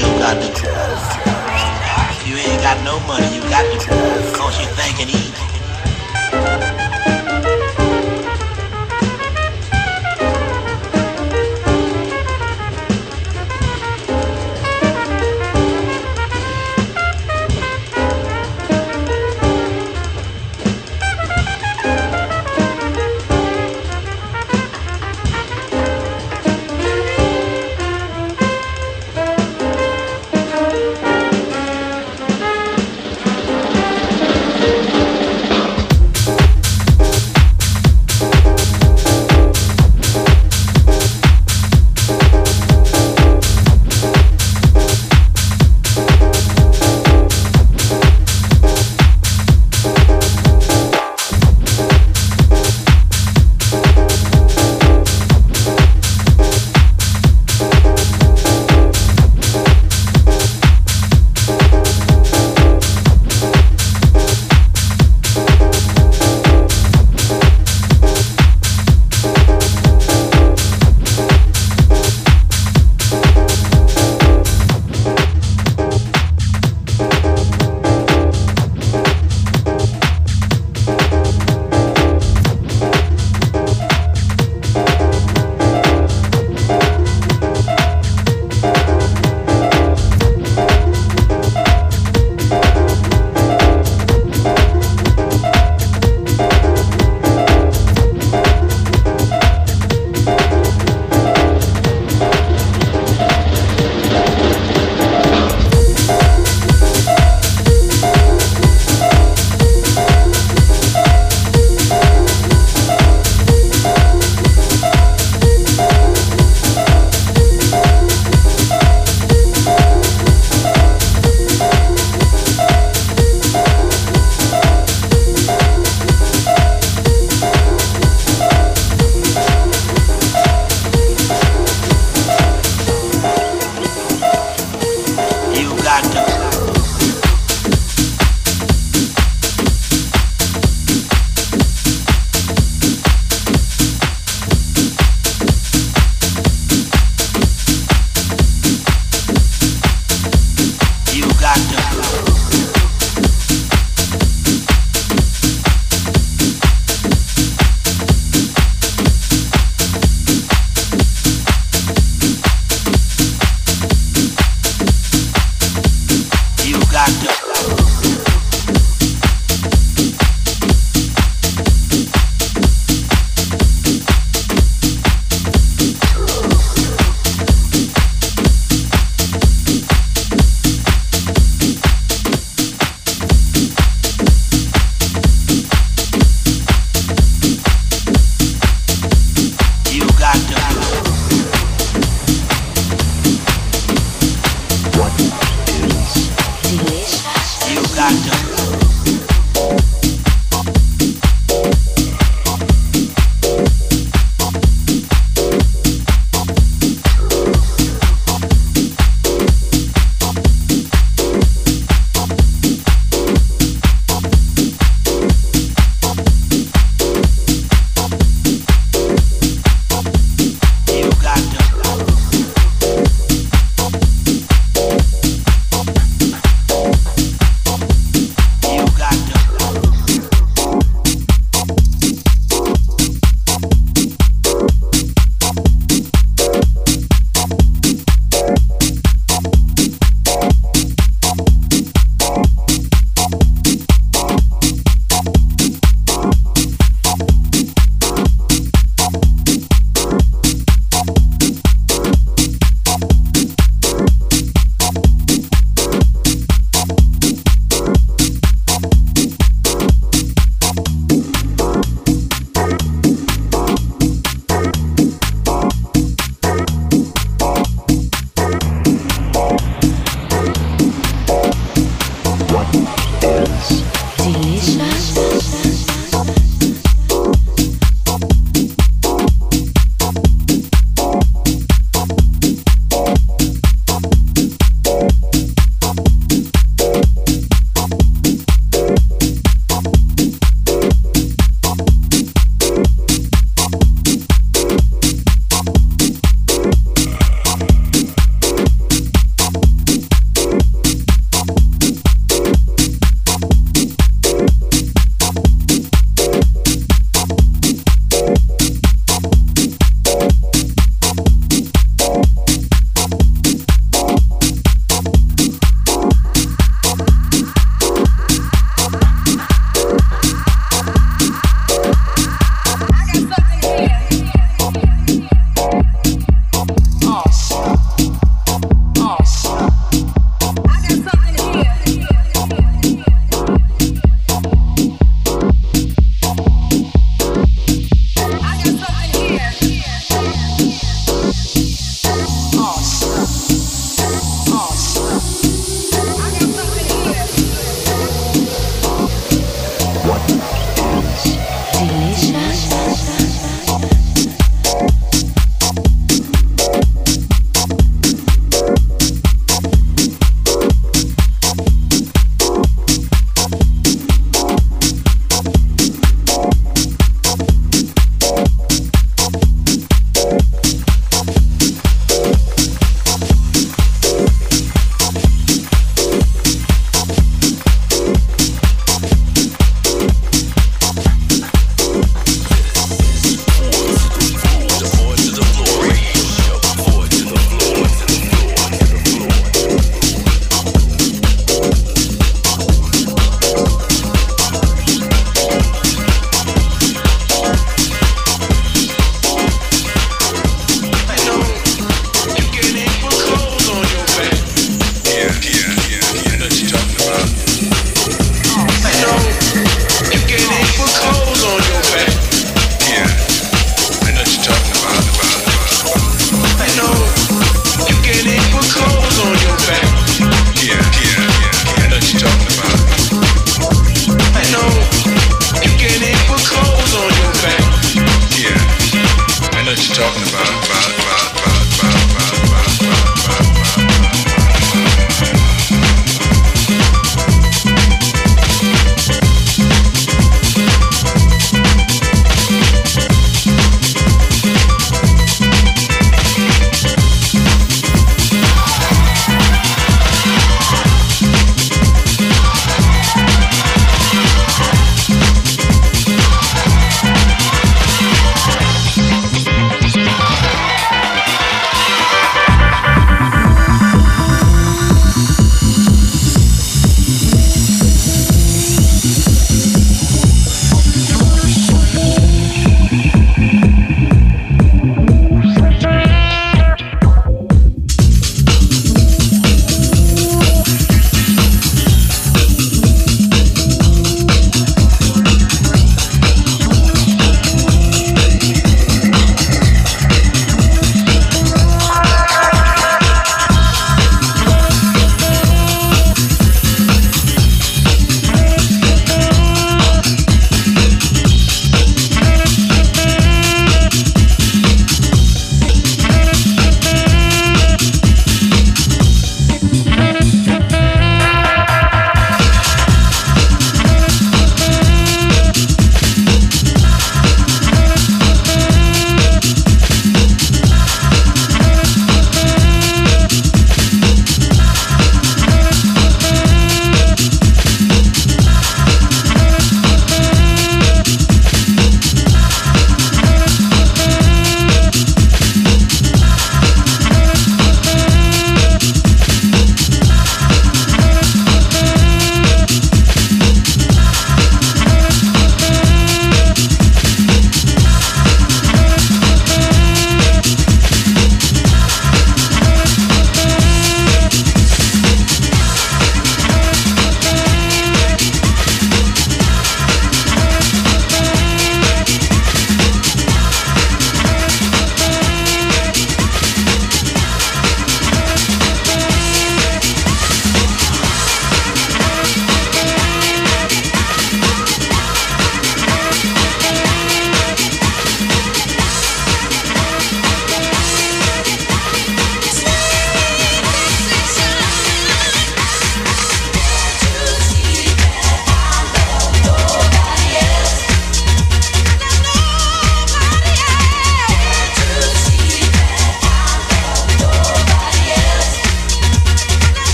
you got to You ain't got no money, you got the to Cause you think and eat.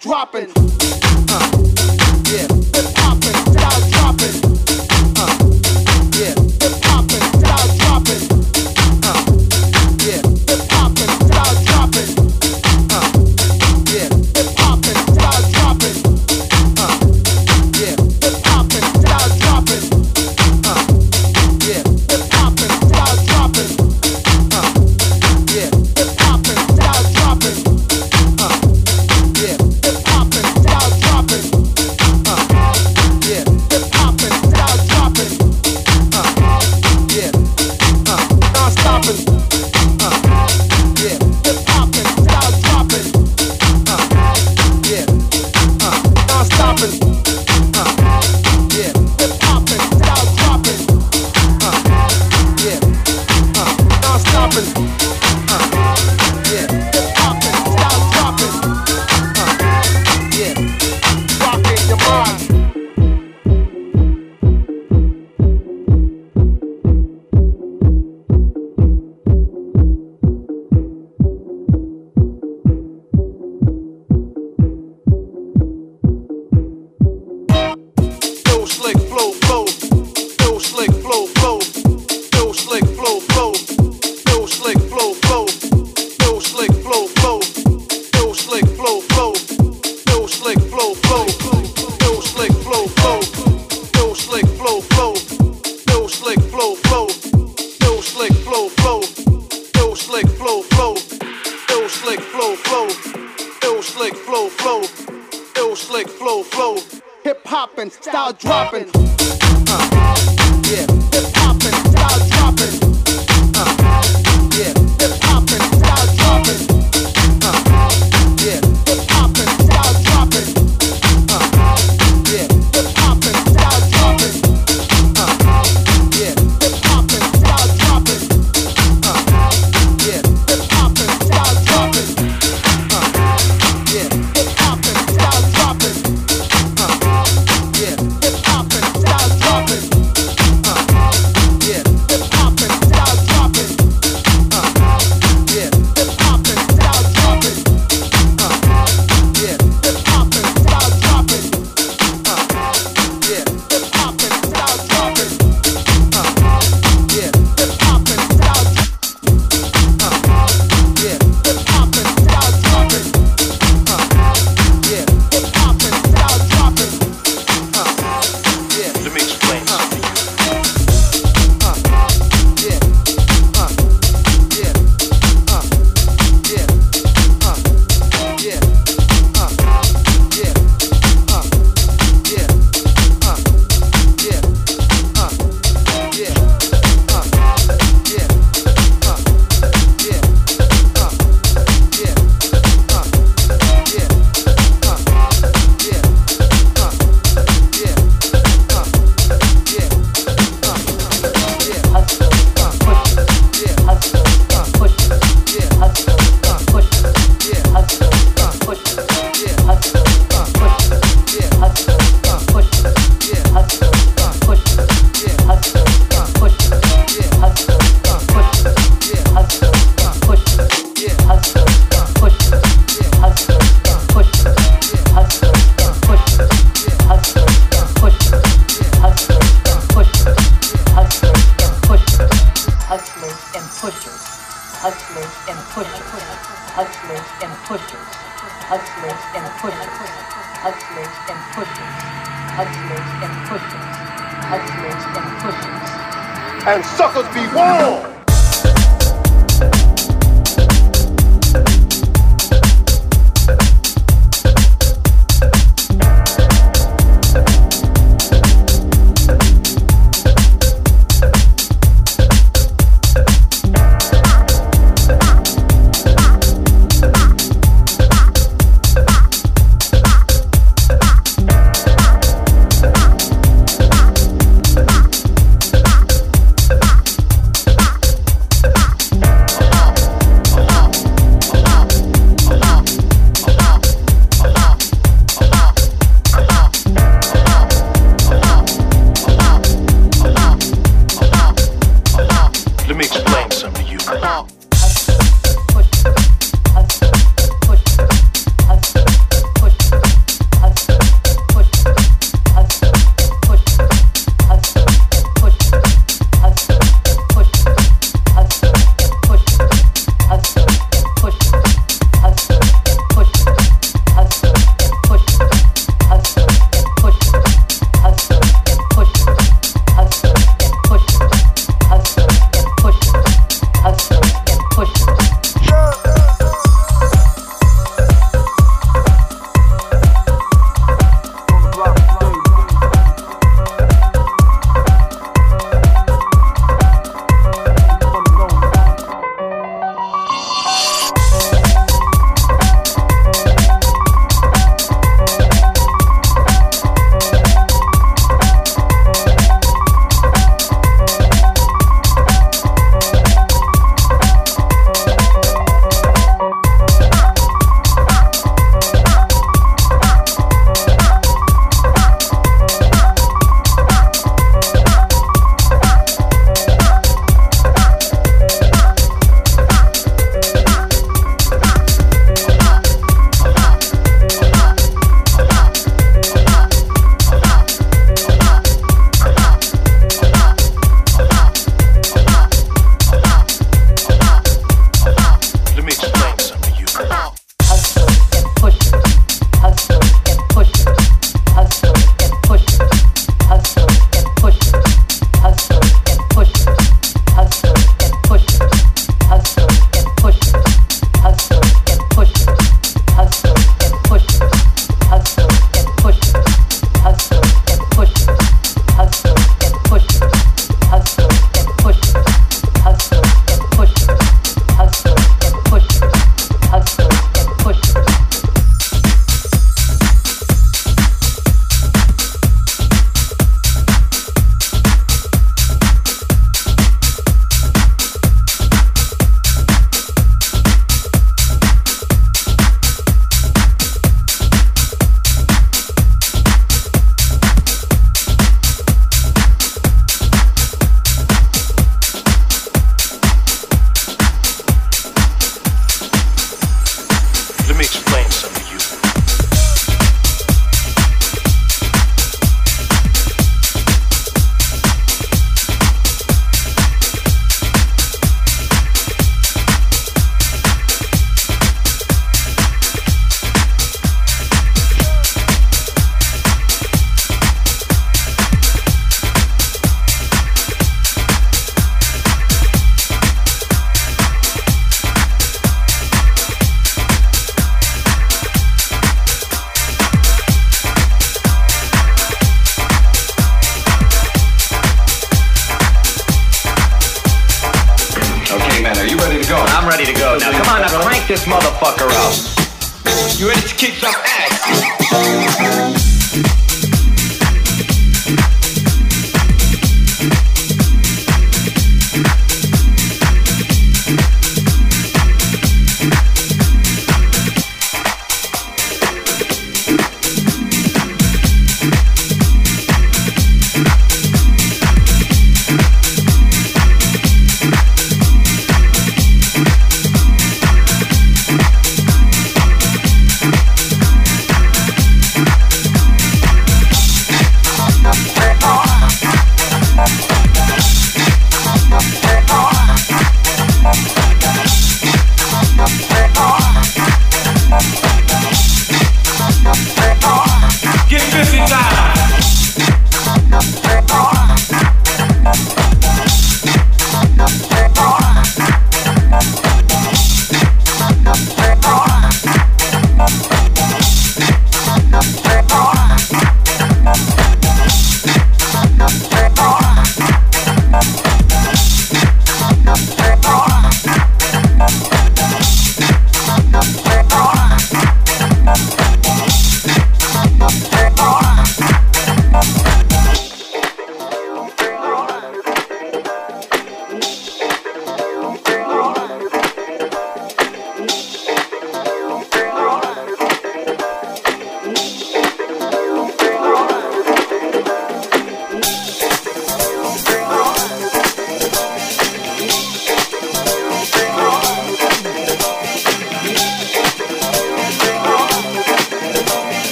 Dropping.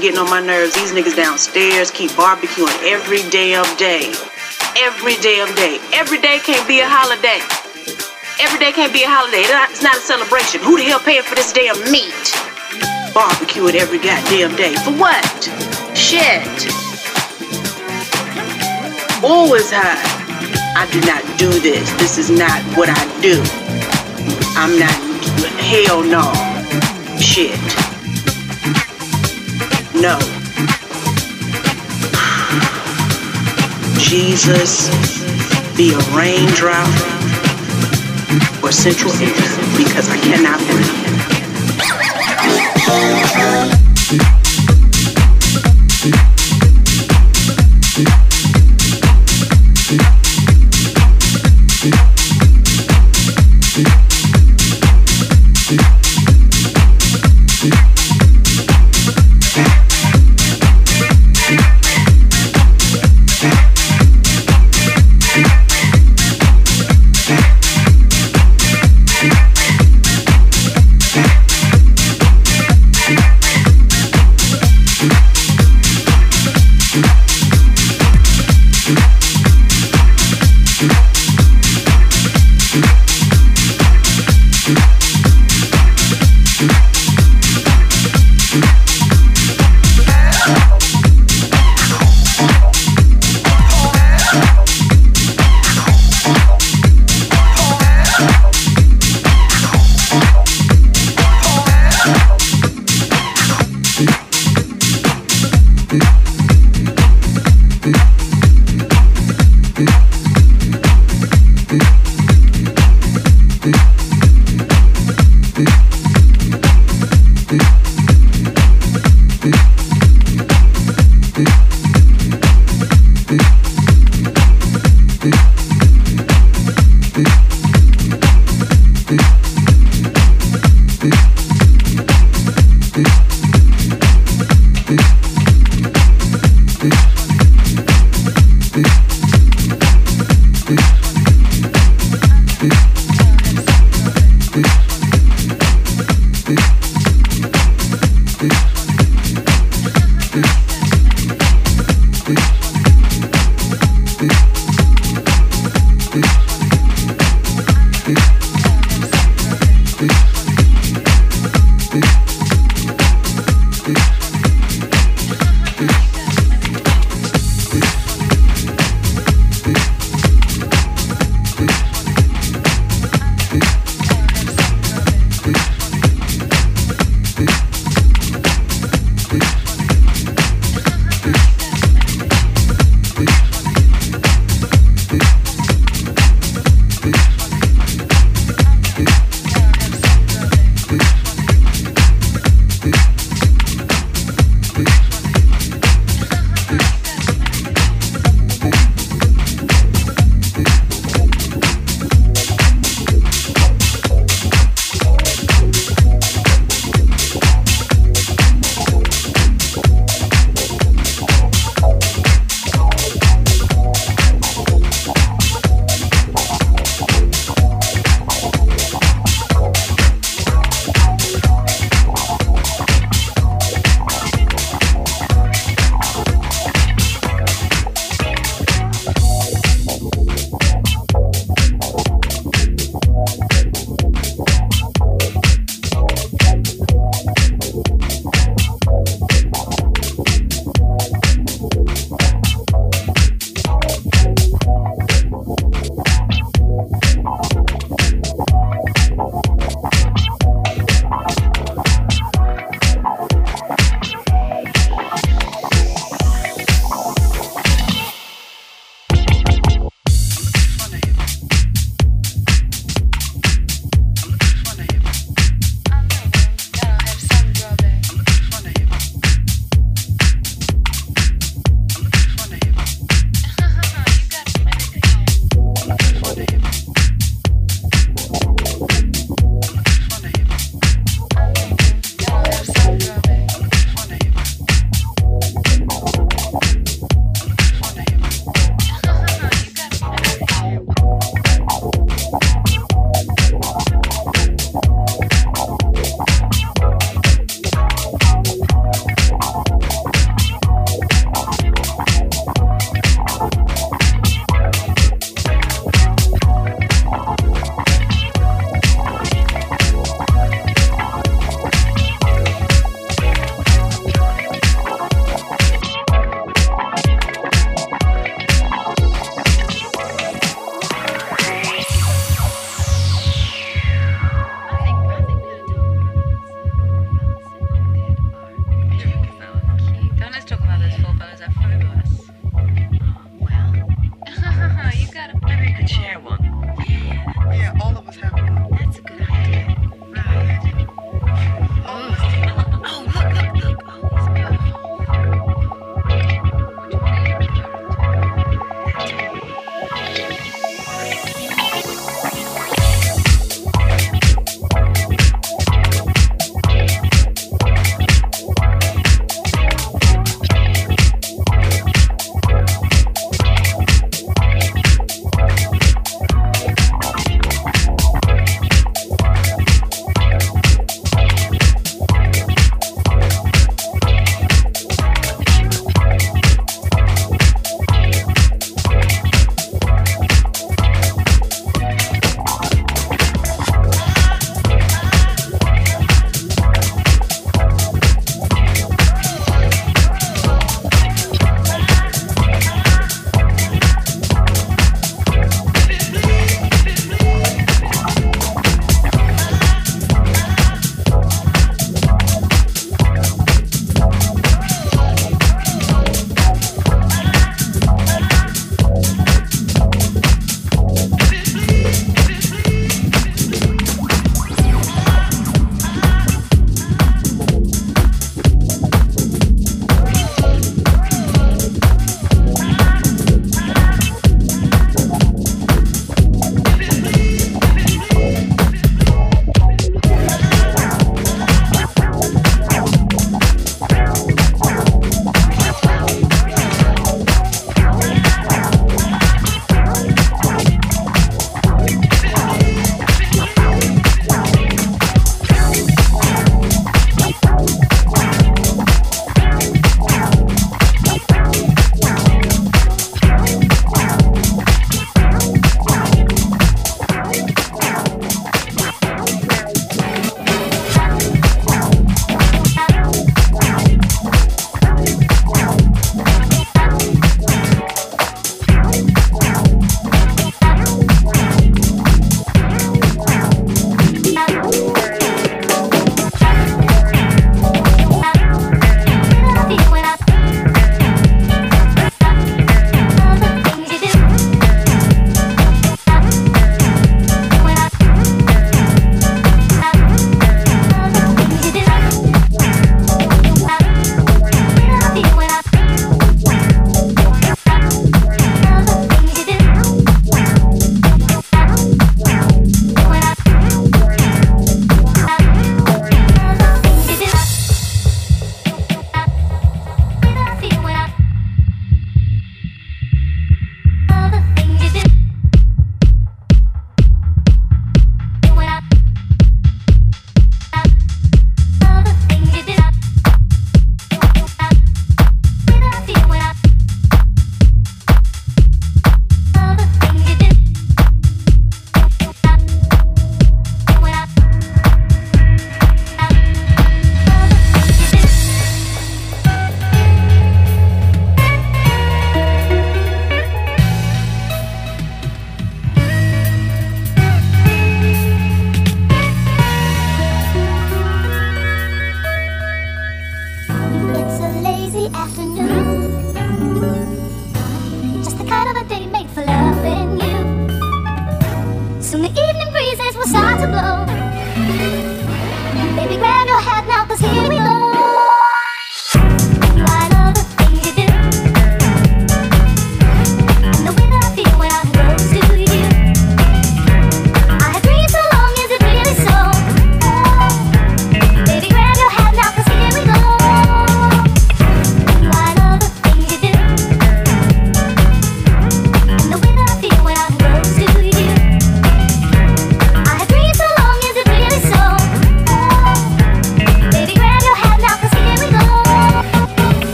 Getting on my nerves. These niggas downstairs keep barbecuing every damn day. Every damn day. Every day can't be a holiday. Every day can't be a holiday. It's not a celebration. Who the hell paying for this damn meat? Barbecue it every goddamn day. For what? Shit. Always high. I do not do this. This is not what I do. I'm not. Hell no. Shit. No. Jesus, be a raindrop or central air because I cannot breathe. You.